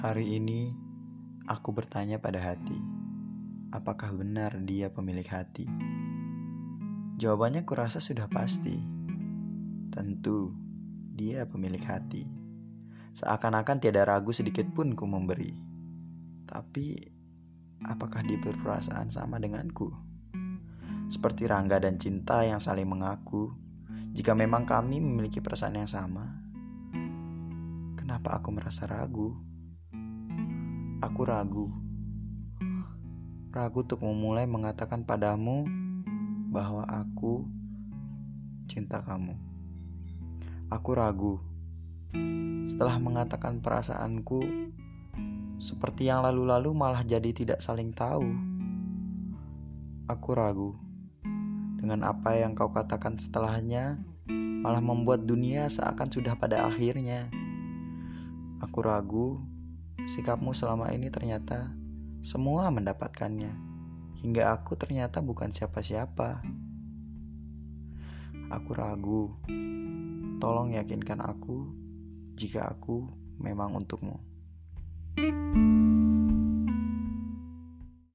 Hari ini aku bertanya pada hati, apakah benar dia pemilik hati? Jawabannya kurasa sudah pasti. Tentu, dia pemilik hati. Seakan-akan tiada ragu sedikit pun ku memberi. Tapi, apakah dia berperasaan sama denganku? Seperti Rangga dan Cinta yang saling mengaku, jika memang kami memiliki perasaan yang sama, kenapa aku merasa ragu? Aku ragu. Ragu untuk memulai mengatakan padamu bahwa aku cinta kamu. Aku ragu. Setelah mengatakan perasaanku, seperti yang lalu-lalu malah jadi tidak saling tahu. Aku ragu. Dengan apa yang kau katakan setelahnya, malah membuat dunia seakan sudah pada akhirnya. Aku ragu sikapmu selama ini ternyata semua mendapatkannya, hingga aku ternyata bukan siapa-siapa. Aku ragu, tolong yakinkan aku jika aku memang untukmu. thank you